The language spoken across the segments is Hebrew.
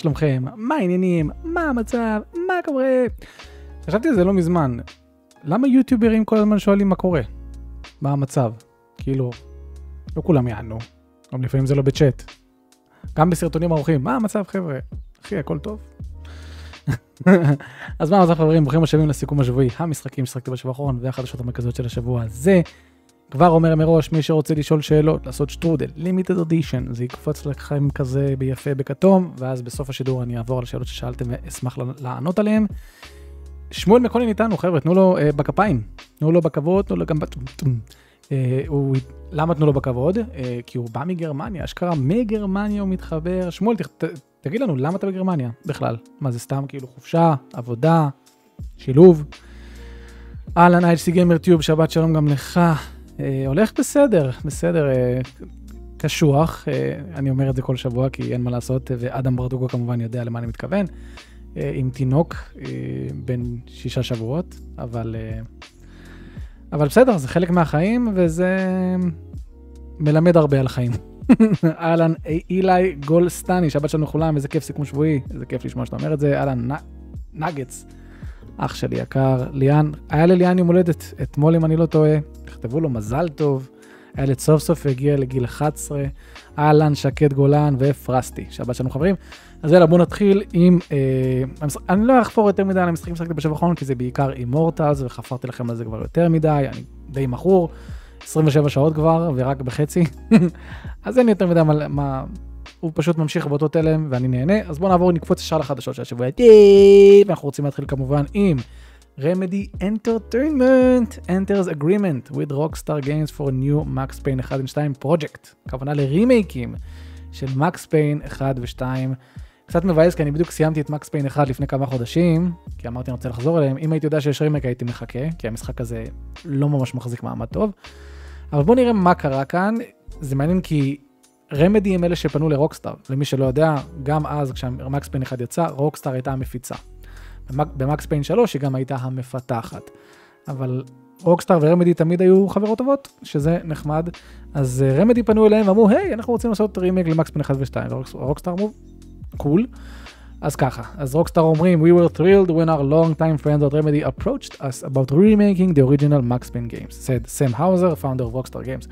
שלומכם? מה העניינים? מה המצב? מה קורה? חשבתי על זה לא מזמן. למה יוטיוברים כל הזמן שואלים מה קורה? מה המצב? כאילו, לא כולם יענו. גם לפעמים זה לא בצ'אט. גם בסרטונים ארוכים, מה המצב חבר'ה? אחי, הכל טוב? אז מה המצב חברים? ברוכים השבים לסיכום השבועי, המשחקים ששחקתי בשבוע האחרון והחדשות המרכזיות של השבוע הזה. כבר אומר מראש, מי שרוצה לשאול שאלות, לעשות שטרודל, לימיטד אודישן, זה יקפוץ לכם כזה ביפה בכתום, ואז בסוף השידור אני אעבור על השאלות ששאלתם ואשמח לענות עליהן. שמואל מקולין איתנו, חבר'ה, תנו לו אה, בכפיים, תנו לו בכבוד, תנו לו גם. אה, הוא, למה תנו לו בכבוד? אה, כי הוא בא מגרמניה, אשכרה מגרמניה הוא מתחבר. שמואל, ת, תגיד לנו, למה אתה בגרמניה בכלל? מה זה סתם כאילו חופשה, עבודה, שילוב? אהלן, אייצ'סי גיימר טיוב, שבת שלום גם לך. אה, הולך בסדר, בסדר, אה, קשוח, אה, אני אומר את זה כל שבוע כי אין מה לעשות, ואדם ברדוגו כמובן יודע למה אני מתכוון, עם תינוק בן שישה שבועות, אבל, אבל בסדר, זה חלק מהחיים וזה מלמד הרבה על החיים. אהלן, אילי גולסטני, שבת שלנו לכולם, איזה כיף סיכום שבועי, איזה כיף לשמוע שאתה אומר את זה, אהלן, נגץ. אח שלי יקר, ליאן, היה לליאן יום הולדת, אתמול אם אני לא טועה, תכתבו לו מזל טוב, הילד סוף סוף הגיע לגיל 11, אהלן, שקד גולן ופרסטי, שבת שלנו חברים. אז יאללה, בואו נתחיל עם, אה, המשחק, אני לא אחפור יותר מדי על המשחקים ששחקתי בשבוע האחרון, כי זה בעיקר אימורטלס, וחפרתי לכם על זה כבר יותר מדי, אני די מכור, 27 שעות כבר, ורק בחצי, אז אין יותר מדי מה, מה הוא פשוט ממשיך באותו תלם ואני נהנה. אז בואו נעבור, נקפוץ ישר לחדשות של השבוע. ואנחנו רוצים להתחיל כמובן עם Remedy Entertainment enters agreement with Rockstar Games for new Max Payne 1 ו-2 project. כוונה לרימייקים של Max Payne 1 ו-2. קצת מבאס כי אני בדיוק סיימתי את Max Payne 1 לפני כמה חודשים, כי אמרתי אני רוצה לחזור אליהם. אם הייתי יודע שיש רימייק הייתי מחכה, כי המשחק הזה לא ממש מחזיק מעמד טוב. אבל בואו נראה מה קרה כאן. זה מעניין כי רמדי הם אלה שפנו ל Rockstar, למי שלא יודע, גם אז כש Max Payne 1 יצא, Rockstar הייתה המפיצה. ב Max Payne 3 היא גם הייתה המפתחת. אבל Rockstar ו Remedy תמיד היו חברות טובות, שזה נחמד. אז רמדי אה, פנו אליהם ואמרו, היי, אנחנו רוצים לעשות רימייק למקס פיין 1 ו-2. ורוקסטאר אמרו, קול. אז ככה, אז רוקסטאר אומרים, We were thrilled when our long time friends at Remedy approached us about remaking the original Max Payne games, said Sam Hauser, founder of Rockstar Games.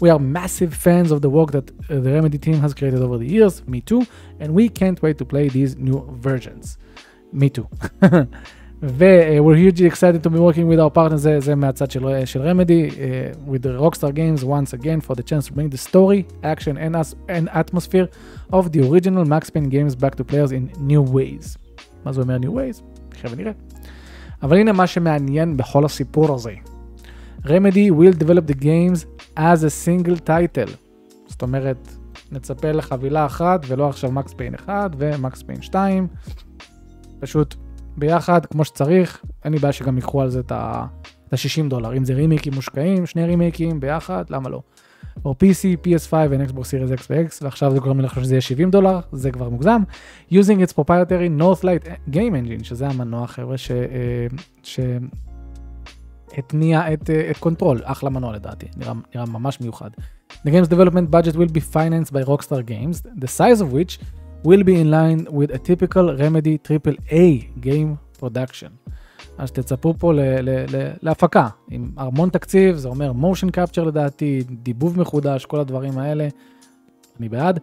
We are massive fans of the work that uh, the Remedy team has created over the years, me too, and we can't wait to play these new versions. me too. we're hugely excited to be working with our partners, זה, זה מהצד של, של רמדי, uh, with the Rockstar Games once again for the chance to bring the story, action and, us, and atmosphere of the original Max Payne games back to players in new ways. מה זה אומר new ways? תכף נראה. אבל הנה מה שמעניין בכל הסיפור הזה. Remedy will develop the games as a single title. זאת אומרת, נצפה לחבילה אחת ולא עכשיו מקס פיין 1 ומקס פיין 2. פשוט ביחד כמו שצריך, אין לי בעיה שגם ייקחו על זה את ה-60 דולר. אם זה רימייקים מושקעים, שני רימייקים ביחד, למה לא? או PC, PS5 ו-Xbox Series X ו-S, ועכשיו זה גורם לי לחשוב שזה יהיה 70 דולר, זה כבר מוגזם. using its proprietary Northlight Game Engine, שזה המנוע חבר'ה ש... אה, ש... התניע את, את Control, אחלה מנוע לדעתי, נראה, נראה ממש מיוחד. The game's development budget will be financed by Rockstar Games, the size of which will be in line with a typical Remedy AAA game production. אז תצפו פה ל- ל- ל- להפקה, עם המון תקציב, זה אומר motion capture לדעתי, דיבוב מחודש, כל הדברים האלה, אני בעד.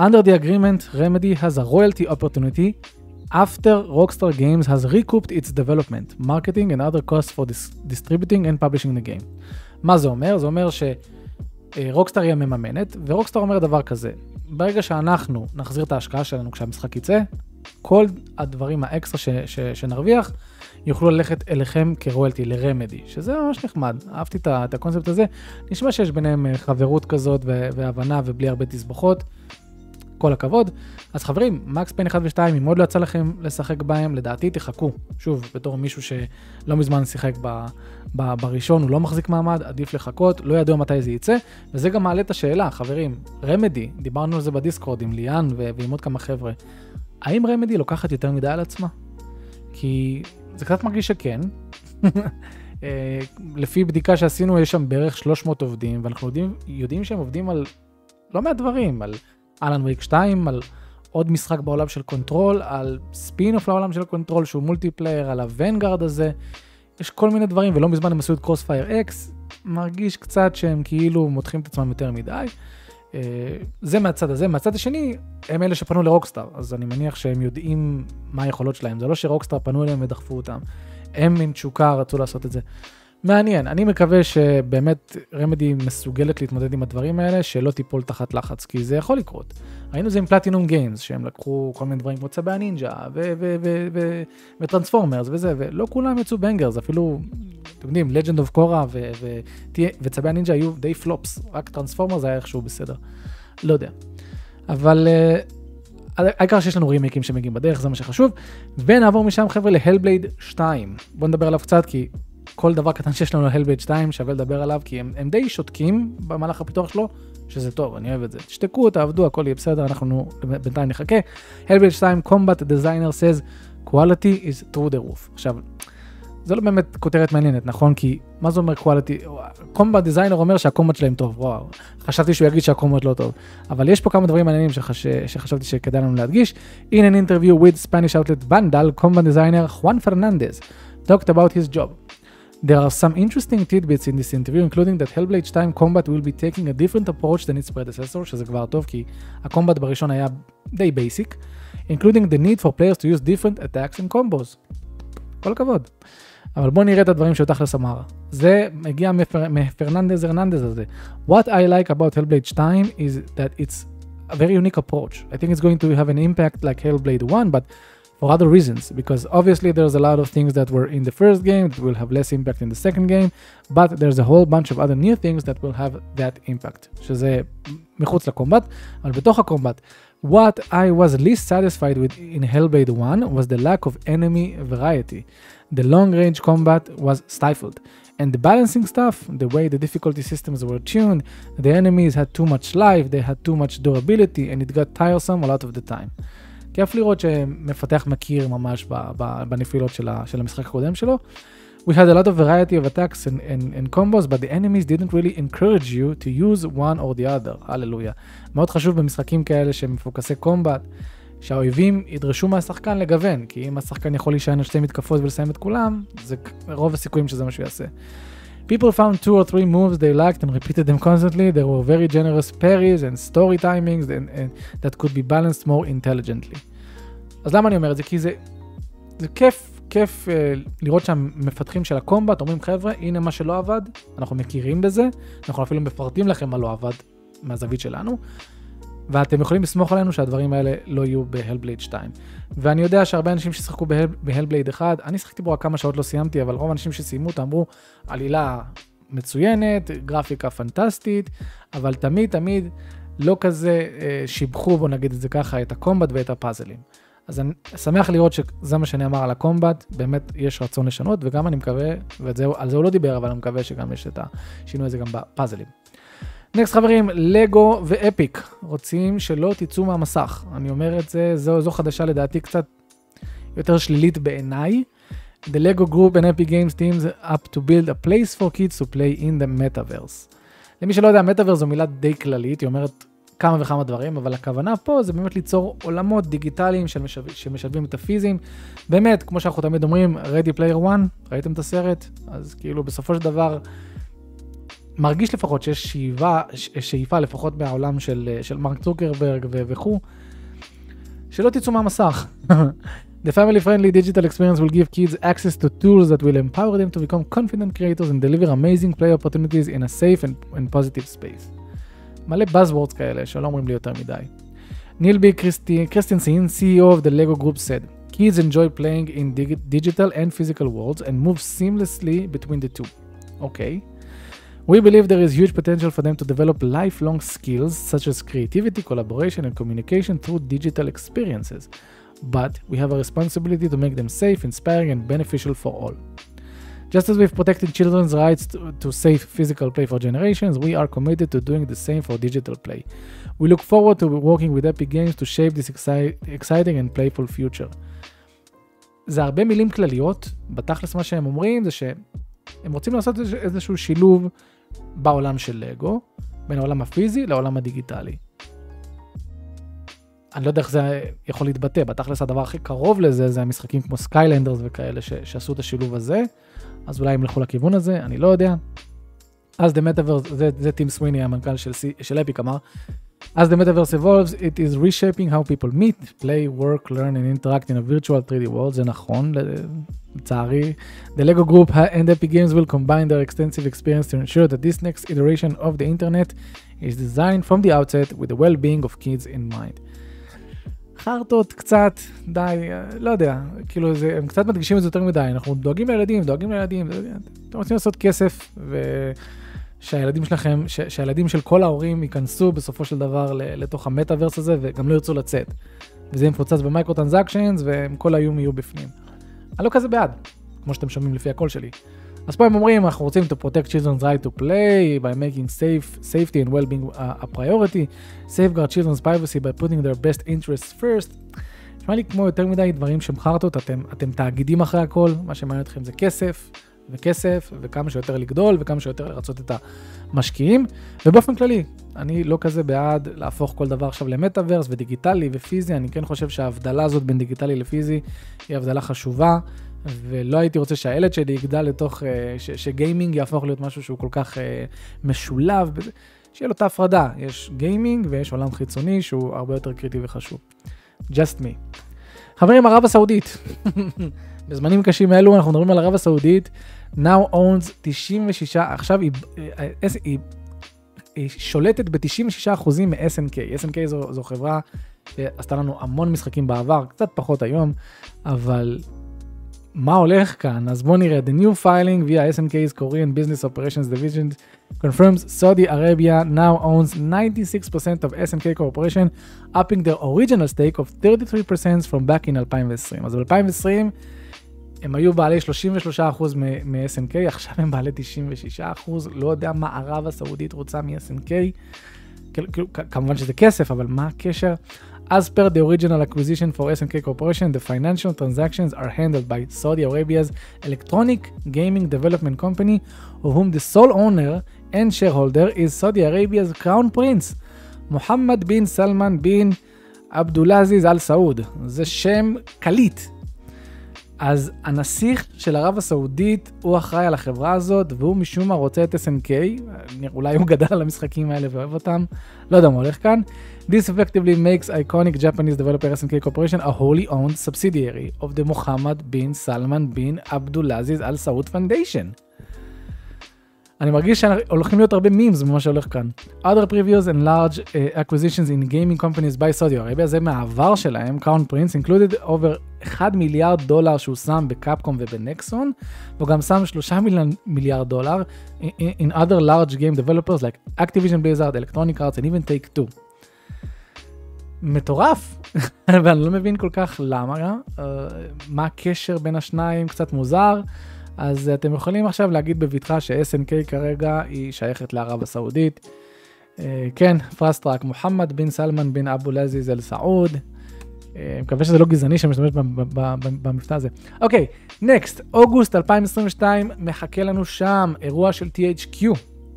Under the agreement, Remedy has a royalty opportunity after Rockstar Games has recouped its development, marketing and other costs for dis- distributing and publishing the game. מה זה אומר? זה אומר שרוקסטאר היא המממנת, ורוקסטאר אומר דבר כזה, ברגע שאנחנו נחזיר את ההשקעה שלנו כשהמשחק יצא, כל הדברים האקסטרה ש- ש- שנרוויח יוכלו ללכת אליכם כרויאלטי, לרמדי, שזה ממש נחמד, אהבתי את הקונספט הזה, נשמע שיש ביניהם אה, חברות כזאת והבנה ובלי הרבה תסבוכות. כל הכבוד. אז חברים, מקס פיין 1 ו-2, אם עוד לא יצא לכם לשחק בהם, לדעתי תחכו. שוב, בתור מישהו שלא מזמן שיחק ב, ב, בראשון, הוא לא מחזיק מעמד, עדיף לחכות, לא ידוע מתי זה יצא. וזה גם מעלה את השאלה, חברים, רמדי, דיברנו על זה בדיסקורד עם ליאן ו- ועם עוד כמה חבר'ה, האם רמדי לוקחת יותר מדי על עצמה? כי זה קצת מרגיש שכן. אה, לפי בדיקה שעשינו, יש שם בערך 300 עובדים, ואנחנו יודעים, יודעים שהם עובדים על לא מעט דברים, על Alan Wake 2, על עוד משחק בעולם של Control, על ספין אוף לעולם של Control שהוא multiplayer, על ה Vanguard הזה. יש כל מיני דברים, ולא מזמן הם עשו את CrossfireX, מרגיש קצת שהם כאילו מותחים את עצמם יותר מדי. אה, זה מהצד הזה. מהצד השני, הם אלה שפנו ל Rockstar, אז אני מניח שהם יודעים מה היכולות שלהם. זה לא ש Rockstar פנו אליהם ודחפו אותם. הם עם תשוקה רצו לעשות את זה. מעניין, אני מקווה שבאמת Remedy מסוגלת להתמודד עם הדברים האלה, שלא תיפול תחת לחץ, כי זה יכול לקרות. ראינו זה עם Platinum Games, שהם לקחו כל מיני דברים כמו צבי הנינג'ה, ו Transformers וזה, ולא כולם יצאו bangers, אפילו, אתם יודעים, Legend of Korra וצבי הנינג'ה היו די flops, רק Transformers היה איכשהו בסדר. לא יודע. אבל uh, העיקר שיש לנו רימייקים שמגיעים בדרך, זה מה שחשוב. ונעבור משם חבר'ה להלבלייד 2. בואו נדבר עליו קצת, כי כל דבר קטן שיש לנו על הלבלייד 2 שווה לדבר עליו, כי הם, הם די שותקים במהלך הפיתוח שלו, שזה טוב, אני אוהב את זה. תשתקו, תעבדו, הכל יהיה בסדר, אנחנו בינתיים נחכה. הלבלייד 2, Combat Designer says, quality is through the roof. עכשיו, זה לא באמת כותרת מעניינת, נכון? כי מה זה אומר quality? קומבט דיזיינר אומר שהקומבט שלהם טוב, וואו. חשבתי שהוא יגיד שהקומבט לא טוב. אבל יש פה כמה דברים מעניינים שחש... שחשבתי שכדאי לנו להדגיש. In an interview with Spanish outlet Vandal, combat designer Juan Fernandez talked about his job. There are some interesting tidbits in this interview, including that Hellblade 2 Combat will be taking a different approach than its predecessor, שזה כבר טוב כי הקומבט בראשון היה די basic, including the need for players to use different attacks and combos. כל הכבוד. אבל בואו נראה את הדברים שהוא תכלס אמר. זה מגיע מפר, מפרננדז הרננדז הזה. What I like about Hellblade 2 is that it's a very unique approach. I think it's going to have an impact like Hellblade 1, but for other reasons, because obviously there's a lot of things that were in the first game that will have less impact in the second game, but there's a whole bunch of other new things that will have that impact, שזה מחוץ לקומבט, אבל בתוך הקומבט. What I was least satisfied with in Hellblade 1 was the lack of enemy variety. The long range combat was stifled. And the balancing stuff, the way the difficulty systems were tuned, the enemies had too much life, they had too much durability, and it got tiresome a lot of the time. כיף לראות שמפתח מכיר ממש בנפילות של, של המשחק הקודם שלו. We had a lot of variety of attacks and, and, and combos, but the enemies didn't really encourage you to use one or the other, הללויה. מאוד חשוב במשחקים כאלה שהם מפוקסי קומבט, שהאויבים ידרשו מהשחקן לגוון, כי אם השחקן יכול להישען על שתי מתקפות ולסיים את כולם, זה רוב הסיכויים שזה מה שהוא יעשה. People found two or three moves they liked and repeated them constantly. There were very generous parries and story timings and, and that could be balanced more intelligently. אז למה אני אומר את זה? כי זה, זה כיף, כיף uh, לראות שהמפתחים של הקומבט אומרים חבר'ה, הנה מה שלא עבד, אנחנו מכירים בזה, אנחנו אפילו מפרטים לכם מה לא עבד מהזווית שלנו, ואתם יכולים לסמוך עלינו שהדברים האלה לא יהיו בהלבלייד 2. ואני יודע שהרבה אנשים ששיחקו בהלבלייד 1, אני שיחקתי בו רק כמה שעות לא סיימתי, אבל רוב האנשים שסיימו אותה אמרו, עלילה מצוינת, גרפיקה פנטסטית, אבל תמיד תמיד לא כזה אה, שיבחו, בוא נגיד את זה ככה, את הקומבט ואת הפאזלים. אז אני שמח לראות שזה מה שנאמר על הקומבט, באמת יש רצון לשנות, וגם אני מקווה, ועל זה הוא לא דיבר, אבל אני מקווה שגם יש את השינוי הזה גם בפאזלים. נקסט חברים, לגו ואפיק רוצים שלא תצאו מהמסך. אני אומר את זה, זו, זו חדשה לדעתי קצת יותר שלילית בעיניי. The Lego Group and Epic Games teams up to build a place for kids to play in the metaverse. למי שלא יודע, מטאוורס זו מילה די כללית, היא אומרת כמה וכמה דברים, אבל הכוונה פה זה באמת ליצור עולמות דיגיטליים שמשל... שמשלבים את הפיזיים. באמת, כמו שאנחנו תמיד אומרים, Ready Player One, ראיתם את הסרט? אז כאילו בסופו של דבר, מרגיש לפחות שיש שאיבה, שאיפה לפחות מהעולם של, של מרק צוקרברג וכו', שלא תצאו מהמסך. The family friendly digital experience will give kids access to tools that will empower them to become confident creators and deliver amazing play opportunities in a safe and, and positive space. מלא buzzwords כאלה שלא אומרים לי יותר מדי. ניל בי קריסטינסין, CEO of the LEGO Group said, Kids enjoy playing in dig digital and physical worlds and move seamlessly between the two. Okay. We believe there is huge potential for them to develop lifelong skills such as creativity, collaboration, and communication through digital experiences. But we have a responsibility to make them safe, inspiring, and beneficial for all. Just as we've protected children's rights to, to, safe physical play for generations, we are committed to doing the same for digital play. We look forward to working with Epic Games to shape this exciting and playful future. זה הרבה מילים כלליות, בתכלס מה שהם אומרים זה שהם רוצים לעשות איזשהו שילוב בעולם של לגו, בין העולם הפיזי לעולם הדיגיטלי. אני לא יודע איך זה יכול להתבטא, בתכלס הדבר הכי קרוב לזה זה המשחקים כמו Skylanders וכאלה ש, שעשו את השילוב הזה, אז אולי הם ילכו לכיוון הזה, אני לא יודע. אז The Metaverse, זה, זה טים סוויני המנכ"ל של, של Epic אמר, As the metaverse evolves, it is reshaping how people meet, play, work, learn and interact in a virtual 3D world, זה נכון, לצערי. The LEGO Group and Epic Games will combine their extensive experience to ensure that this next iteration of the internet is designed from the outset with the well-being of kids in mind. חרטות קצת, די, לא יודע, כאילו זה, הם קצת מדגישים את זה יותר מדי, אנחנו דואגים לילדים, דואגים לילדים, אתם רוצים לעשות כסף, ושהילדים שלכם, ש, שהילדים של כל ההורים ייכנסו בסופו של דבר לתוך המטאוורס הזה, וגם לא ירצו לצאת. וזה יהיה מפוצץ במייקרו טרנזקשנס, והם כל האיום יהיו בפנים. אני לא כזה בעד, כמו שאתם שומעים לפי הקול שלי. אז פה הם אומרים, אנחנו רוצים to protect children's right to play by making safe, safety and well-being a, a priority, safeguard children's privacy by putting their best interests first. נשמע לי כמו יותר מדי דברים שהם חרטות, אתם, אתם תאגידים אחרי הכל, מה שמעניין אתכם זה כסף, וכסף, וכמה שיותר לגדול, וכמה שיותר לרצות את המשקיעים. ובאופן כללי, אני לא כזה בעד להפוך כל דבר עכשיו למטאוורס ודיגיטלי ופיזי, אני כן חושב שההבדלה הזאת בין דיגיטלי לפיזי היא הבדלה חשובה. ולא הייתי רוצה שהילד שלי יגדל לתוך, אה, ש, שגיימינג יהפוך להיות משהו שהוא כל כך אה, משולב, שיהיה לו את ההפרדה, יש גיימינג ויש עולם חיצוני שהוא הרבה יותר קריטי וחשוב. Just me. חברים, ערב הסעודית, בזמנים קשים אלו אנחנו מדברים על ערב הסעודית, now owns 96, עכשיו היא, אה, היא, היא שולטת ב-96% מ-SNK, SNK זו, זו חברה שעשתה לנו המון משחקים בעבר, קצת פחות היום, אבל מה הולך כאן? אז בואו נראה. The new filing via SNK's Korean Business Operations Division confirms Saudi Arabia now owns 96% of SNK Corporation, upping their original stake of 33% from back in 2020. אז ב-2020 הם היו בעלי 33% מ-SNK, עכשיו הם בעלי 96%, לא יודע מה ערב הסעודית רוצה מ-SNK. כמובן שזה כסף, אבל מה הקשר? As per the original acquisition for SNK Corporation, the financial transactions are handled by Saudi Arabia's Electronic Gaming Development Company, of whom the sole owner and shareholder is Saudi Arabia's Crown Prince, Mohammed bin Salman bin Abdulaziz Al Saud. זה שם קליט אז הנסיך של ערב הסעודית הוא אחראי על החברה הזאת, והוא משום מה רוצה את SNK, אולי הוא גדל על המשחקים האלה ואוהב אותם, לא יודע מה הולך כאן. This effectively makes iconic Japanese developer SNK Corporation a wholly owned subsidiary of the Muhammad bin Salman bin Abdulaziz Al Saud Foundation. אני מרגיש שהולכים להיות הרבה מימס במה שהולך כאן. other previous and large uh, acquisitions in gaming companies by Saudi Arabia, זה מהעבר שלהם, Crown Prince, included over 1 מיליארד דולר שהוא שם בקפקום ובנקסון, והוא גם שם 3 מיליארד דולר in, in other large game developers like Activision Blizzard, Electronic Arts and even Take Two. מטורף, ואני לא מבין כל כך למה, uh, מה הקשר בין השניים, קצת מוזר. אז אתם יכולים עכשיו להגיד בבטחה ש-SNK כרגע היא שייכת לערב הסעודית. אה, כן, פרסטראק, מוחמד בן סלמן בן עבדול עזיז אל סעוד. אה, מקווה שזה לא גזעני שמשתמש במבטא הזה. אוקיי, next, אוגוסט 2022, מחכה לנו שם אירוע של THQ.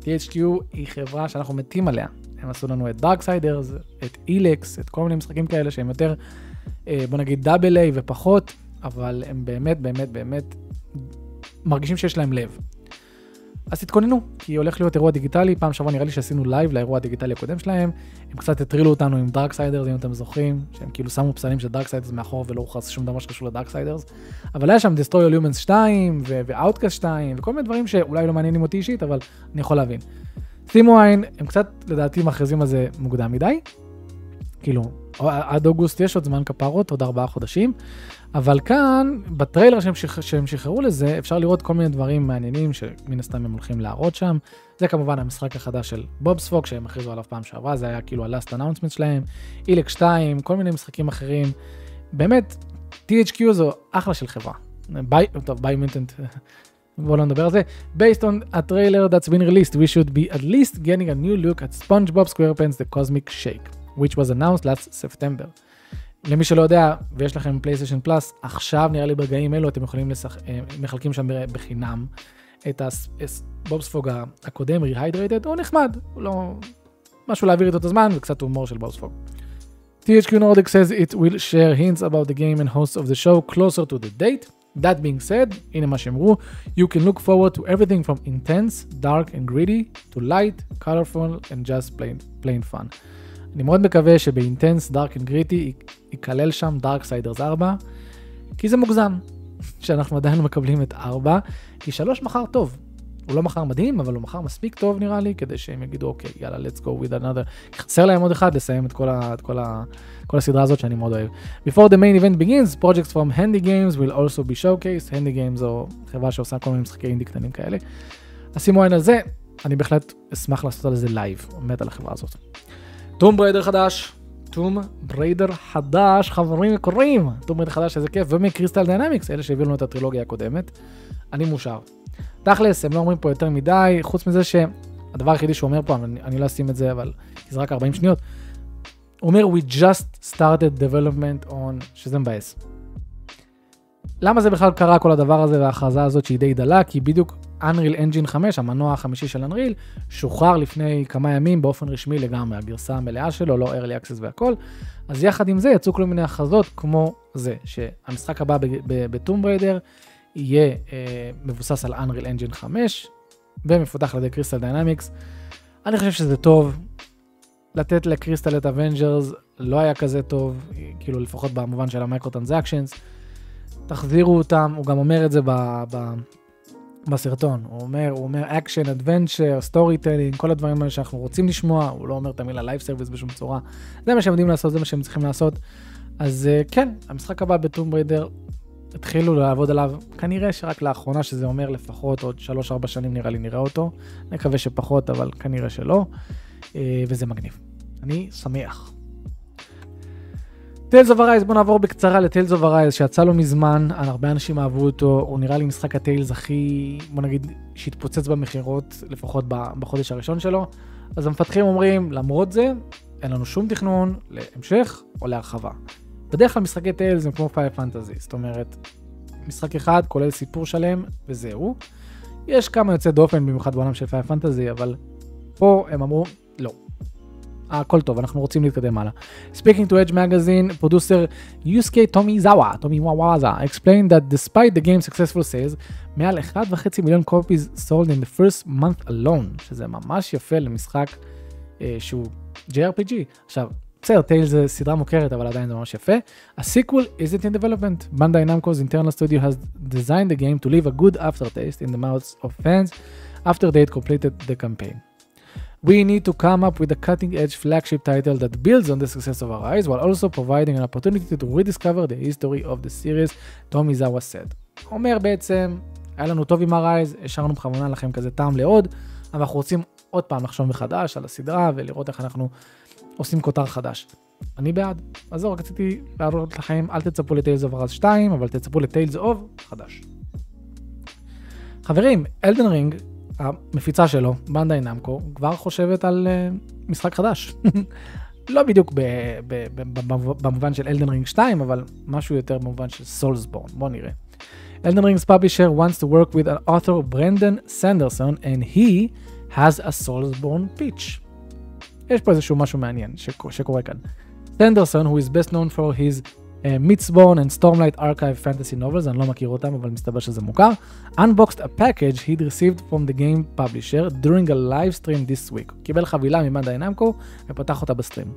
THQ היא חברה שאנחנו מתים עליה. הם עשו לנו את Darksiders, את Elex, את כל מיני משחקים כאלה שהם יותר, אה, בוא נגיד double A ופחות, אבל הם באמת באמת באמת מרגישים שיש להם לב. אז תתכוננו, כי הולך להיות אירוע דיגיטלי, פעם שעברה נראה לי שעשינו live לאירוע הדיגיטלי הקודם שלהם, הם קצת הטרילו אותנו עם Darksiders, אם אתם זוכרים, שהם כאילו שמו פסלים של Darksiders מאחור ולא הוכרז שום דבר שקשור ל Darksiders, אבל היה שם All Humans 2 ו-Outcast 2 וכל מיני דברים שאולי לא מעניינים אותי אישית, אבל אני יכול להבין. שימו עין, הם קצת לדעתי מכריזים על זה מוקדם מדי, כאילו עד אוגוסט יש עוד זמן כפרות, עוד ארבעה חודשים, אבל כאן, בטריילר שהם, שח... שהם שחררו לזה, אפשר לראות כל מיני דברים מעניינים שמן הסתם הם הולכים להראות שם. זה כמובן המשחק החדש של בובספוג שהם הכריזו עליו פעם שעברה, זה היה כאילו ה-last announcement שלהם, Elex 2, כל מיני משחקים אחרים. באמת, THQ זו אחלה של חברה. Biomutant, טוב, Biomutant, בואו לא נדבר על זה. Based on a trailer that's been released, we should be at least getting a new look at SpongeBob SquarePants The Cosmic Shake, which was announced last September. למי שלא יודע, ויש לכם PlayStation Plus, עכשיו נראה לי ברגעים אלו אתם יכולים לשחק, אה, מחלקים שם בחינם את הבובספוג הקודם, Rehydrated, הוא נחמד, הוא לא... משהו להעביר איתו את הזמן וקצת הומור של בובספוג. THQ Nordic says it will share hints about the game and hosts of the show closer to the date. That being said, הנה מה שאמרו, you can look forward to everything from intense, dark and gritty, to light, colorful and just plain, plain fun. אני מאוד מקווה שב intense, dark and gritty ייכלל שם Darksiders 4, כי זה מוגזם שאנחנו עדיין לא מקבלים את 4, כי 3 מכר טוב. הוא לא מכר מדהים, אבל הוא מכר מספיק טוב נראה לי, כדי שהם יגידו, אוקיי, יאללה, let's go with another. חסר להם עוד אחד לסיים את כל, ה, את כל, ה, כל הסדרה הזאת שאני מאוד אוהב. Before the main event begins, projects from Handy Games will also be showcased. Handy Games זו חברה שעושה כל מיני משחקי אינדי קטנים כאלה. אז שימו עין על זה, אני בהחלט אשמח לעשות על זה live, מת על החברה הזאת. Tomb Raider חדש, טומב ריידר חדש, חברים יקרים, טומב ריידר חדש, איזה כיף, ומ Crystal Dynamics, אלה שהביאו לנו את הטרילוגיה הקודמת, אני מאושר. תכלס, הם לא אומרים פה יותר מדי, חוץ מזה שהדבר היחידי שהוא אומר פה, אני, אני לא אשים את זה, אבל זה רק 40 שניות, הוא אומר, We just started development on, שזה מבאס. למה זה בכלל קרה כל הדבר הזה וההכרזה הזאת שהיא די דלה? כי בדיוק Unreal Engine 5, המנוע החמישי של Unreal, שוחרר לפני כמה ימים באופן רשמי לגמרי, הגרסה המלאה שלו, לא early access והכל. אז יחד עם זה יצאו כל מיני הכרזות כמו זה, שהמשחק הבא בטומב ריידר יהיה אה, מבוסס על Unreal Engine 5 ומפותח על ידי Crystal Dynamics. אני חושב שזה טוב. לתת ל Crystal את Avengers לא היה כזה טוב, כאילו לפחות במובן של ה microtransactions. תחזירו אותם, הוא גם אומר את זה ב, ב, בסרטון, הוא אומר, הוא אומר action, adventure, storytelling, כל הדברים האלה שאנחנו רוצים לשמוע, הוא לא אומר את המילה live service בשום צורה. זה מה שהם יודעים לעשות, זה מה שהם צריכים לעשות. אז אה, כן, המשחק הבא בטומב ריידר, התחילו לעבוד עליו, כנראה שרק לאחרונה, שזה אומר לפחות עוד 3-4 שנים נראה לי נראה אותו. אני מקווה שפחות, אבל כנראה שלא, אה, וזה מגניב. אני שמח. Tales of Arise, בוא נעבור בקצרה ל Tales of Arise שיצא לו מזמן, הרבה אנשים אהבו אותו, הוא נראה לי משחק ה Tales הכי, בוא נגיד, שהתפוצץ במכירות, לפחות בחודש הראשון שלו. אז המפתחים אומרים, למרות זה, אין לנו שום תכנון להמשך או להרחבה. בדרך כלל משחקי Tales הם כמו Final Fantasy, זאת אומרת, משחק אחד כולל סיפור שלם וזהו. יש כמה יוצאי דופן במיוחד בעולם של Final Fantasy, אבל פה הם אמרו, לא, הכל טוב, אנחנו רוצים להתקדם הלאה. Speaking to Edge Magazine, פרודוסר יוסקי טומי זאווה, טומי וואווזה, explained that despite the game's successful sales, מעל 1.5 מיליון copies sold in the first month alone, שזה ממש יפה למשחק אה, שהוא JRPG. עכשיו, בסדר, טייל זה סדרה מוכרת, אבל עדיין זה ממש יפה. A sequel isn't in development. Bandai Namco's internal studio has designed the game to leave a good aftertaste in the mouths of fans after they had completed the campaign. We need to come up with a cutting edge flagship title that builds on the success of Arise while also providing an opportunity to rediscover the history of the series, Tomizawa said. אומר בעצם, היה לנו טוב עם Arise, השארנו בכוונה לכם כזה טעם לעוד, אבל אנחנו רוצים עוד פעם לחשוב מחדש על הסדרה ולראות איך אנחנו עושים כותר חדש. אני בעד. אז זהו, רציתי להראות לכם, אל תצפו ל Tales of Arise 2, אבל תצפו ל Tales of חדש. חברים, Elden Ring המפיצה שלו, Bandai Namco, כבר חושבת על אה, משחק חדש. לא בדיוק במובן של Elden Ring 2, אבל משהו יותר במובן של Soulsborne. בוא נראה. אלדן רינג's publisher wants to work with an author Brandon Sanderson and he has a Soulsborne pitch. יש פה איזשהו משהו מעניין שקורה כאן. סנדרסון, who is best known for his מיטסבורן and Stormlight Archive Fantasy Novels, אני לא מכיר אותם, אבל מסתבר שזה מוכר. Unboxed a package he'd received from the game publisher during a live stream this week. קיבל חבילה ממאנדה נמקו ופתח אותה בסטרים.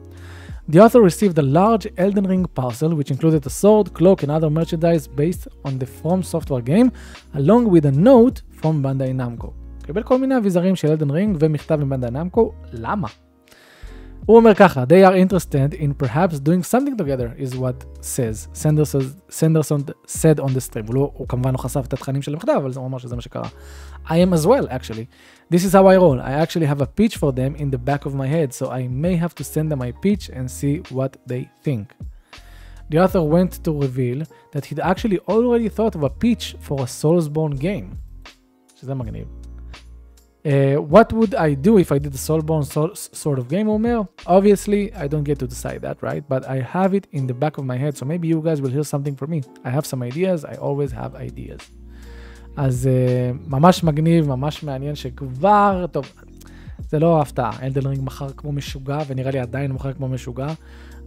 The author received a large Elden Ring parcel which included a sword, cloak and other merchandise based on the From Software game, along with a note from Bandai Namco. קיבל כל מיני אביזרים של אלדן רינג ומכתב מבנדה נמקו, למה? הוא אומר ככה, they are interested in perhaps doing something together is what says, סנדרסון said on the stream, הוא, לא, הוא כמובן לא חשף את התכנים של המכתב, אבל הוא אמר שזה מה שקרה. I am as well actually. This is how I roll. I actually have a pitch for them in the back of my head, so I may have to send them my pitch and see what they think. The author went to reveal that he'd actually already thought of a pitch for a Soulsborne game. שזה מגניב. Uh, what would I do if I did a Soulborne so, sort of game, Omer? Obviously, I don't get to decide that, right? But I have it in the back of my head, so maybe you guys will hear something from me. I have some ideas, I always have ideas. אז uh, ממש מגניב, ממש מעניין שכבר, טוב, זה לא הפתעה, אלדן רינג מכר כמו משוגע, ונראה לי עדיין מכר כמו משוגע,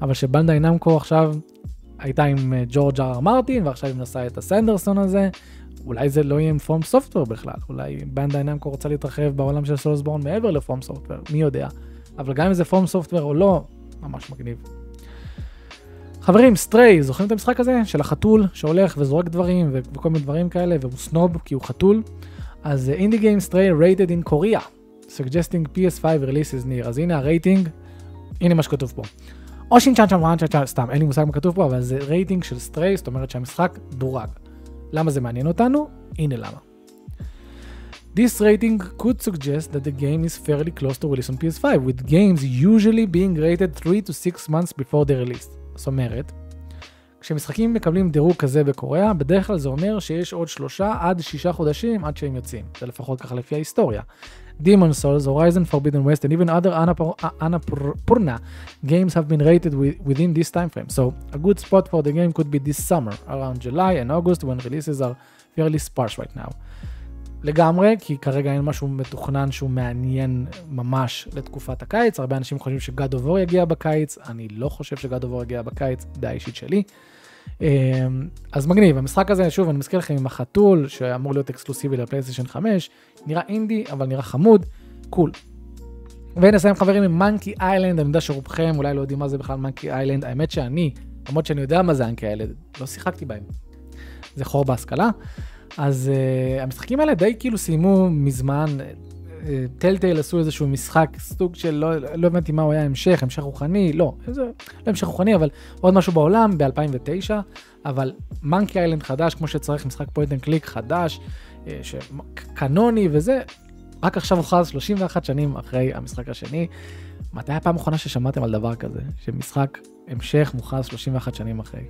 אבל ש Bandai Namco עכשיו הייתה עם אה, ג'ורג' אר אר מרטין, ועכשיו היא מנסה את ה Sanderson הזה, אולי זה לא יהיה עם FromSoftware בכלל, אולי Bandai Namco רוצה להתרחב בעולם של Soulsborne מעבר ל FromSoftware, מי יודע. אבל גם אם זה FromSoftware או לא, ממש מגניב. חברים, Stray, זוכרים את המשחק הזה? של החתול שהולך וזורק דברים וכל מיני דברים כאלה, והוא סנוב כי הוא חתול? אז indie game Stray rated in Korea, suggesting PS5 releases near. אז הנה הרייטינג, הנה מה שכתוב פה. או שינצ'אן למה זה מעניין אותנו? הנה למה. This rating could suggest that the game is fairly close to release on PS5, with games usually being rated 3 to 6 months before the release. זאת אומרת, כשמשחקים מקבלים דירוג כזה בקוריאה, בדרך כלל זה אומר שיש עוד שלושה עד שישה חודשים עד שהם יוצאים. זה לפחות ככה לפי ההיסטוריה. Demon Souls, Horizon Forbidden West, and even other Annapurna games have been rated within this time frame. So a good spot for the game could be this summer, around July and August, when releases are fairly sparse right now. לגמרי, כי כרגע אין משהו מתוכנן שהוא מעניין ממש לתקופת הקיץ. הרבה אנשים חושבים שגד אובור יגיע בקיץ, אני לא חושב שגד אובור יגיע בקיץ, דעה אישית שלי. אמ, אז מגניב, המשחק הזה, שוב, אני מזכיר לכם עם החתול, שאמור להיות אקסקלוסיבי לפלייסטיישן 5, נראה אינדי, אבל נראה חמוד, קול. ונסיים חברים עם מנקי איילנד, אני יודע שרובכם אולי לא יודעים מה זה בכלל מנקי איילנד, האמת שאני, למרות שאני יודע מה זה מנקי איילנד, לא שיחקתי בהם. זה חור בהשכלה. אז uh, המשחקים האלה די כאילו סיימו מזמן, טלטייל uh, עשו איזשהו משחק, סוג של, לא, לא הבנתי מה הוא היה המשך, המשך רוחני, לא, זה לא המשך רוחני, אבל עוד משהו בעולם ב-2009, אבל Monkey Island חדש, כמו שצריך, משחק point and click חדש, אה, קנוני וזה, רק עכשיו הוכרז 31 שנים אחרי המשחק השני. מתי הפעם האחרונה ששמעתם על דבר כזה, שמשחק המשך מוכרז 31 שנים אחרי?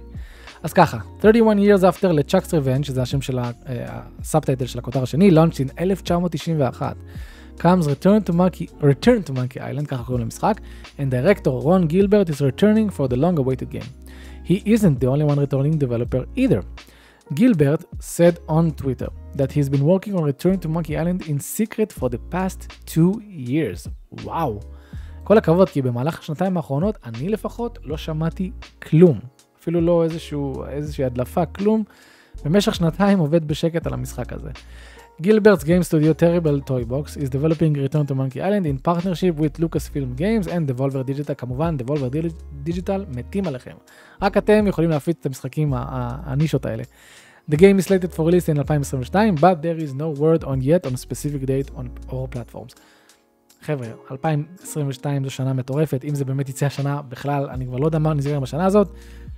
אז ככה, 31 years after LeChuck's Revenge שזה השם של ה subtitle של הכותר השני, launched in 1991. Comes Return to Monkey, Return to Monkey Island, ככה קוראים למשחק, and director Ron Gilbert is returning for the long awaited game. He isn't the only one returning developer either. Gilbert said on Twitter that he's been working on Return to Monkey Island in secret for the past two years. וואו. כל הכבוד, כי במהלך השנתיים האחרונות, אני לפחות לא שמעתי כלום. אפילו לא איזשהו, איזושהי הדלפה, כלום. במשך שנתיים עובד בשקט על המשחק הזה. גילברט's Game Studio Terrible Toy Box is developing Return to Monkey Island in partnership with Lucasfilm Games and Devolver Digital, כמובן Devolver Digital מתים עליכם. רק אתם יכולים להפיץ את המשחקים הנישות האלה. The game is slated for release in 2022, but there is no word on yet on specific date on all platforms. חבר'ה, 2022 זו שנה מטורפת, אם זה באמת יצא השנה בכלל, אני כבר לא יודע מה נסגר בשנה הזאת.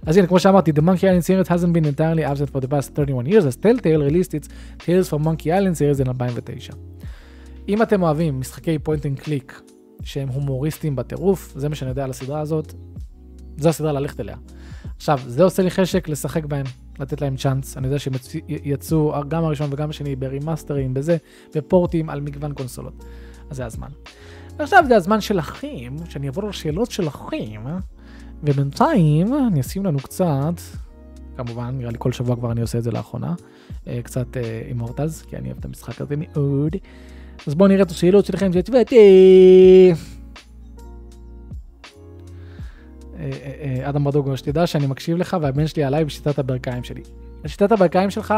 אז הנה, כמו שאמרתי, The Monkey Island series hasn't been entirely absent for the past 31 years, as Telltale released its Tales from Monkey Island series in 2009. אם אתם אוהבים משחקי point and click שהם הומוריסטיים בטירוף, זה מה שאני יודע על הסדרה הזאת, זו הסדרה ללכת אליה. עכשיו, זה עושה לי חשק לשחק בהם, לתת להם צ'אנס. אני יודע שהם יצאו גם הראשון וגם השני ברימאסטרים, בזה, בפורטים על מגוון קונסולות. אז זה הזמן. ועכשיו זה הזמן שלכם, שאני אעבור לשאלות שלכם, ובינתיים אני אשים לנו קצת, כמובן, נראה לי כל שבוע כבר אני עושה את זה לאחרונה, אה, קצת אימורטלס, כי אני אוהב את המשחק הזה מאוד. אז בואו נראה את השאלות שלכם שהצבעתי. אה, אה, אדם ברדוגו, שתדע שאני מקשיב לך והבן שלי עליי בשיטת הברכיים שלי. שיטת הברכיים שלך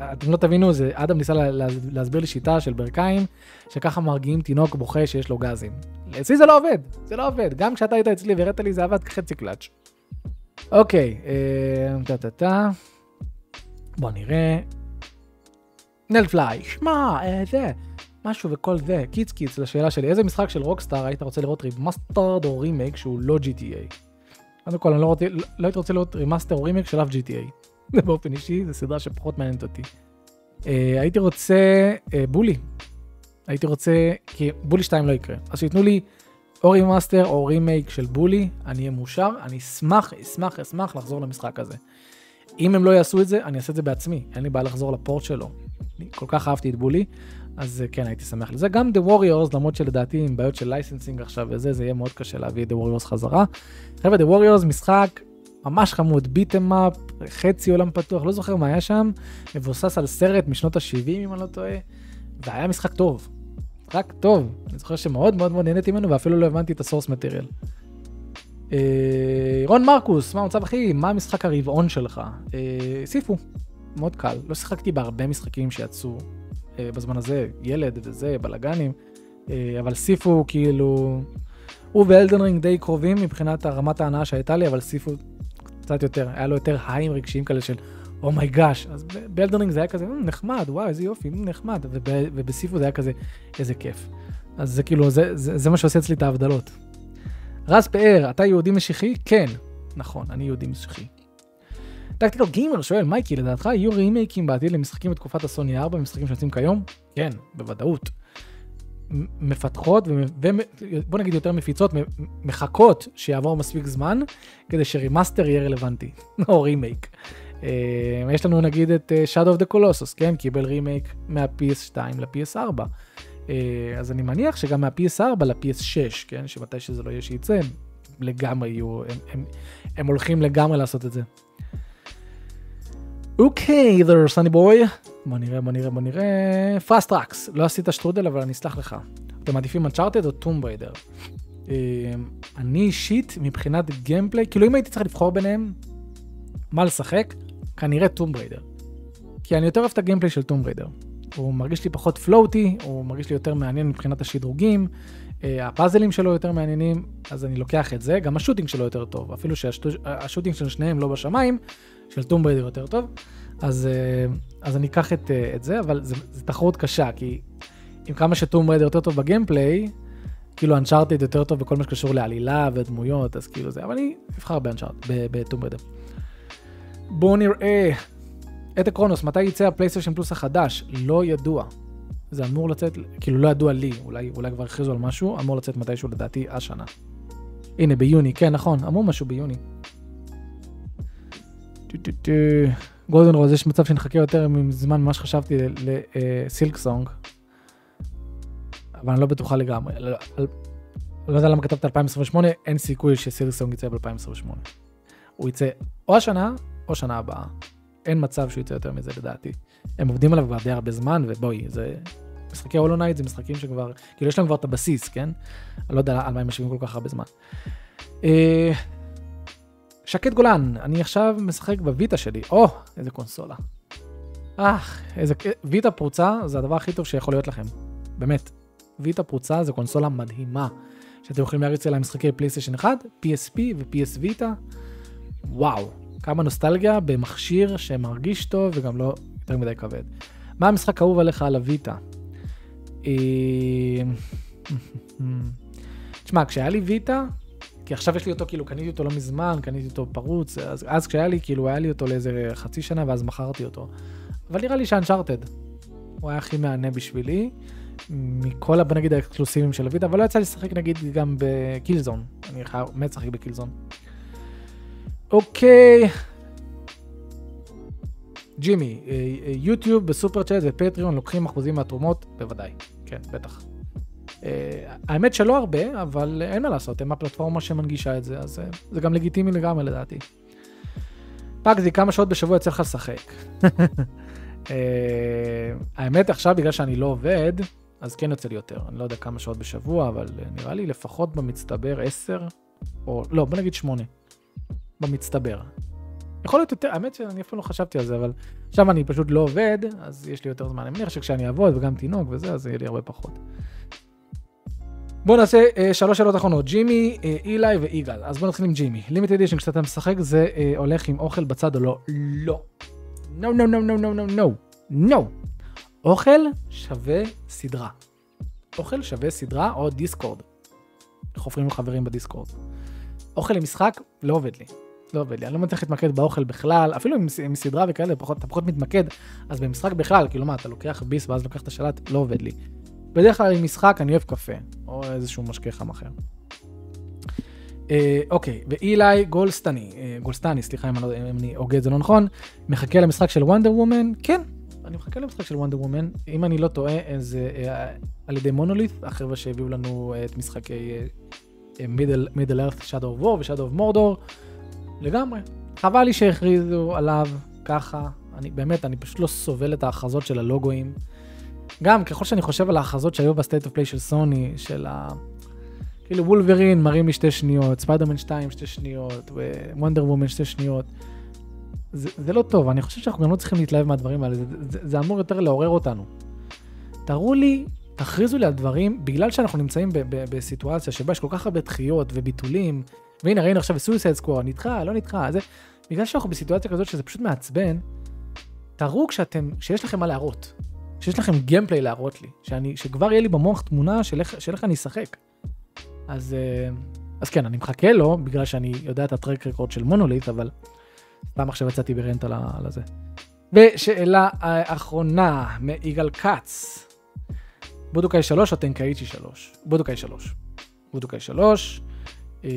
אתם לא תבינו, זה אדם ניסה לה, לה, להסביר לי שיטה של ברכיים, שככה מרגיעים תינוק בוכה שיש לו גזים. אצלי זה לא עובד, זה לא עובד. גם כשאתה היית אצלי והראית לי זה עבד כחצי קלאץ'. אוקיי, טה טה טה. בוא נראה. נל פליי, שמע, אה, זה, משהו וכל זה, קיץ קיץ לשאלה שלי, איזה משחק של Rockstar היית רוצה לראות remastered או רימייק שהוא לא GTA? קודם כל, אני לא, רוצה, לא הייתי רוצה לראות remaster או רימייק של אף GTA. באופן אישי, זו סדרה שפחות מעניינת אותי. אה, הייתי רוצה אה, Bully. הייתי רוצה, כי Bully 2 לא יקרה. אז שייתנו לי או remaster או רימייק של Bully, אני אהיה מאושר, אני אשמח, אשמח, אשמח לחזור למשחק הזה. אם הם לא יעשו את זה, אני אעשה את זה בעצמי, אין לי בעיה לחזור ל port שלו. אני כל כך אהבתי את Bully, אז אה, כן, הייתי שמח לזה. גם The Warriors, למרות שלדעתי עם בעיות של licensing עכשיו וזה, זה יהיה מאוד קשה להביא את The Warriors חזרה. חבר'ה, The Warriors משחק ממש חמוד, beat 'em up, חצי עולם פתוח, לא זוכר מה היה שם, מבוסס על סרט משנות ה-70 אם אני לא טועה, והיה משחק טוב. משחק טוב. אני זוכר שמאוד מאוד מאוד נהניתי ממנו ואפילו לא הבנתי את ה source material. אה, רון מרקוס, מה המצב אחי? מה המשחק הרבעון שלך? אה, Sifu, מאוד קל. לא שיחקתי בהרבה משחקים שיצאו אה, בזמן הזה, ילד וזה, בלאגנים, אה, אבל Sifu כאילו... הוא ו Elden Ring די קרובים מבחינת הרמת ההנאה שהייתה לי, אבל Sifu קצת יותר, היה לו יותר highים רגשיים כאלה של oh my gosh. Oh אז ב Elden Ring זה היה כזה "מ, נחמד, וואי, איזה יופי, מ, נחמד, וב, וב Sifu זה היה כזה, איזה כיף. אז זה כאילו, זה, זה, זה מה שעושה אצלי את ההבדלות. רז פאר, אתה יהודי משיחי? כן. נכון, אני יהודי משיחי. Tactical Gamer שואל, מייקי, לדעתך יהיו רימייקים בעתיד למשחקים בתקופת הסוני 4, משחקים שיוצאים כיום? כן, בוודאות. מפתחות, ובוא נגיד יותר מפיצות, מחכות שיעבור מספיק זמן, כדי ש remaster יהיה רלוונטי, או רימייק. אה, יש לנו נגיד את אה, Shadow of the Colossus, כן? קיבל רימייק מה-PS2 ל-PS4. אה, אז אני מניח שגם מה-PS4 ל-PS6, כן? שמתי שזה לא יהיה שייצא, לגמרי יהיו, הם, הם, הם הולכים לגמרי לעשות את זה. אוקיי, there sunny boy. בוא נראה, בוא נראה, בוא נראה. Fast Tracks, לא עשית שטרודל, אבל אני אסלח לך. אתם מעדיפים אנצ'ארטד או טומב ריידר? אני אישית, מבחינת gameplay, כאילו אם הייתי צריך לבחור ביניהם, מה לשחק, כנראה טומב ריידר. כי אני יותר אוהב את ה gameplay של טומב ריידר. הוא מרגיש לי פחות floaty, הוא מרגיש לי יותר מעניין מבחינת השדרוגים, אה, הפאזלים שלו יותר מעניינים, אז אני לוקח את זה, גם ה shooting שלו יותר טוב, אפילו שה shooting של שניהם לא בשמיים, של טומב ריידר יותר טוב, אז, אה, אז אני אקח את, אה, את זה, אבל זו תחרות קשה, כי עם כמה שטומב ריידר יותר טוב ב gameplay, כאילו אנצ'ארטד יותר טוב בכל מה שקשור לעלילה ודמויות, אז כאילו זה, אבל אני אבחר באנצ'ארטד, בטומב ריידר. בואו נראה. את הקרונוס, מתי יצא הפלייסטיישן פלוס החדש? לא ידוע. זה אמור לצאת, כאילו לא ידוע לי, אולי, אולי כבר הכריזו על משהו, אמור לצאת מתישהו לדעתי השנה. הנה, ביוני, כן, נכון, אמרו משהו ביוני. גולדן רוז, יש מצב שנחכה יותר זמן ממה שחשבתי לסילק סונג. אבל אני לא בטוחה לגמרי. לא, לא יודע למה כתבת 2028, אין סיכוי שסילק סונג יצא ב-2028. הוא יצא או השנה או שנה הבאה. אין מצב שהוא יצא יותר מזה לדעתי. הם עובדים עליו כבר די הרבה זמן, ובואי, זה... משחקי הולו נייט זה משחקים שכבר, כאילו יש להם כבר את הבסיס, כן? אני לא יודע על מה הם יושבים כל כך הרבה זמן. אה, שקד גולן, אני עכשיו משחק בוויטה שלי, או, איזה קונסולה. אה, איזה, ויטה פרוצה זה הדבר הכי טוב שיכול להיות לכם, באמת. ויטה פרוצה זה קונסולה מדהימה, שאתם יכולים להריץ עליה משחקי פלייסטיישן 1, PSP ו-PS ויטה, וואו, כמה נוסטלגיה במכשיר שמרגיש טוב וגם לא יותר מדי כבד. מה המשחק האהוב עליך על הוויטה? תשמע, כשהיה לי ויטה, כי עכשיו יש לי אותו, כאילו, קניתי אותו לא מזמן, קניתי אותו פרוץ, אז, אז כשהיה לי, כאילו, היה לי אותו לאיזה חצי שנה ואז מכרתי אותו. אבל נראה לי שאנצ'ארטד. הוא היה הכי מהנה בשבילי, מכל, בוא נגיד, האקסקלוסיבים של הוויטה, אבל לא יצא לי לשחק נגיד גם בקילזון. אני חייב, מת לשחק בקילזון. אוקיי. ג'ימי, יוטיוב בסופר צ'אט ופטריון לוקחים אחוזים מהתרומות? בוודאי, כן, בטח. האמת שלא הרבה, אבל אין מה לעשות, הם הפלטפורמה שמנגישה את זה, אז זה גם לגיטימי לגמרי לדעתי. פאגזי, כמה שעות בשבוע יצא לך לשחק? האמת עכשיו, בגלל שאני לא עובד, אז כן יוצא לי יותר. אני לא יודע כמה שעות בשבוע, אבל נראה לי לפחות במצטבר 10, או לא, בוא נגיד 8. במצטבר. יכול להיות יותר, האמת שאני אפילו לא חשבתי על זה, אבל עכשיו אני פשוט לא עובד, אז יש לי יותר זמן. אני מניח שכשאני אעבוד וגם תינוק וזה, אז יהיה לי הרבה פחות. בואו נעשה אה, שלוש שאלות אחרונות, ג'ימי, אה, אילי ואיגל. אז בואו נתחיל עם ג'ימי. לימיט אדישן, כשאתה משחק זה אה, הולך עם אוכל בצד או לא? לא. נו נו נו נו נו נו נו. נו. אוכל שווה סדרה. אוכל שווה סדרה או דיסקורד. איך הופכים לחברים בדיסקורד. אוכל למשחק לא עובד לי. לא עובד לי, אני לא מצליח להתמקד באוכל בכלל, אפילו עם, עם סדרה וכאלה, פחות, אתה פחות מתמקד, אז במשחק בכלל, כאילו מה, אתה לוקח ביס ואז לוקח את השלט, לא עובד לי. בדרך כלל עם משחק אני אוהב קפה, או איזשהו משקה חם אחר. אה, אוקיי, ואילי גולסטני, אה, גולסטני, סליחה אם אני, לא, אם אני הוגה את זה לא נכון, מחכה למשחק של וונדר וומן? כן, אני מחכה למשחק של וונדר וומן, אם אני לא טועה, זה אה, על ידי מונולית', החבר'ה שהביאו לנו את משחקי מידל ארת', War ו-Shadow of Mordor, לגמרי. חבל לי שהכריזו עליו ככה, אני באמת, אני פשוט לא סובל את ההכרזות של הלוגוים. גם ככל שאני חושב על ההכרזות שהיו בסטייט אוף פליי של סוני, של ה... כאילו וולברין מראים לי שתי שניות, ספיידרמן 2 שתי שניות, ווונדר וומן שתי שניות. זה, זה לא טוב, אני חושב שאנחנו גם לא צריכים להתלהב מהדברים האלה, זה, זה, זה אמור יותר לעורר אותנו. תראו לי, תכריזו לי על דברים, בגלל שאנחנו נמצאים ב, ב, בסיטואציה שבה יש כל כך הרבה דחיות וביטולים, והנה ראינו עכשיו סויסייד סקווד, נדחה, לא נדחה, זה, בגלל שאנחנו בסיטואציה כזאת שזה פשוט מעצבן, תראו כשאתם, שיש לכם מה להראות, שיש לכם gameplay להראות לי, שאני, שכבר יהיה לי במוח תמונה של איך, של איך אני אשחק. אז, אה, אז כן, אני מחכה לו, בגלל שאני יודע את הטרק רקורד של מונוליט, אבל סתם עכשיו יצאתי ברנט על, על הזה. ושאלה אחרונה מיגאל כץ, בודוקאי 3 או טנקאיצ'י 3? בודוקאי 3. בודוקאי 3, אה,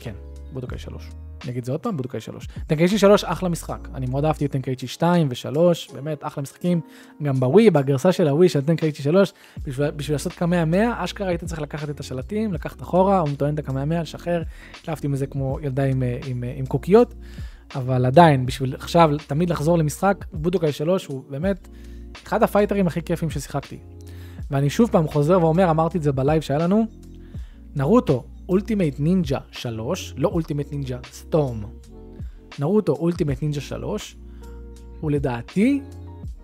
כן, בודוקאי 3. אני אגיד את זה עוד פעם, בודוקאי 3. טנקאיצ'י 3 אחלה משחק, אני מאוד אהבתי את טנקאיצ'י 2 ו-3, באמת אחלה משחקים, גם בווי, בגרסה של הווי של טנקאיצ'י 3, בשביל, בשביל לעשות קמהאמהא, אשכרה היית צריך לקחת את השלטים, לקחת אחורה, הוא מטעין את הקמהאמהא, לשחרר, התלהבתי מזה כמו ילדה עם, עם, עם, עם קוקיות, אבל עדיין, בשביל עכשיו תמיד לחזור למשחק, בודוקאי 3 הוא באמת אחד הפייטרים הכי כיפים ששיחקתי. ואני שוב פעם חוזר ואומר, אמרתי את זה בלייב שהיה לנו, נרוטו, אולטימייט נינג'ה 3, לא אולטימייט נינג'ה סטורם. נרוטו אולטימייט נינג'ה 3, הוא לדעתי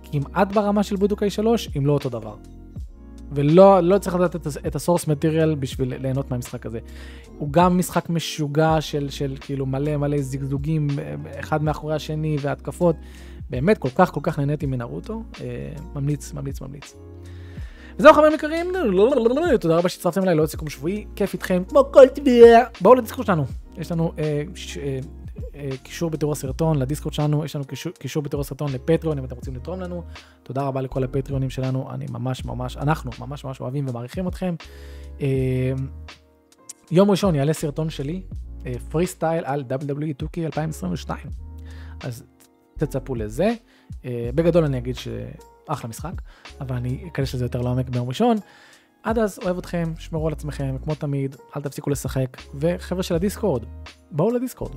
כמעט ברמה של בודוקאי 3, אם לא אותו דבר. ולא לא צריך לדעת את, את הסורס מטריאל בשביל ליהנות מהמשחק הזה. הוא גם משחק משוגע של, של כאילו מלא מלא זגזוגים אחד מאחורי השני והתקפות. באמת כל כך כל כך נהניתי מנרוטו, אה, ממליץ ממליץ ממליץ. וזהו חברים יקרים, תודה רבה שהצטרפתם אליי לעוד סיכום שבועי, כיף איתכם, כמו כל טבע. בואו שלנו, יש לנו אה, ש, אה, אה, קישור בתיאור הסרטון לדיסקורד שלנו, יש לנו קישור, בתיאור הסרטון לפטריון אם אתם רוצים לתרום לנו. תודה רבה לכל הפטריונים שלנו, אני ממש ממש, אנחנו ממש ממש אוהבים ומעריכים אתכם. אה, יום ראשון יעלה סרטון שלי, פרי סטייל על WWE 2K 2022. אז תצפו לזה. אה, בגדול אני אגיד ש... אחלה משחק, אבל אני אכנס לזה יותר לעומק ביום ראשון. עד אז, אוהב אתכם, שמרו על עצמכם, כמו תמיד, אל תפסיקו לשחק, וחבר'ה של הדיסקורד, בואו לדיסקורד.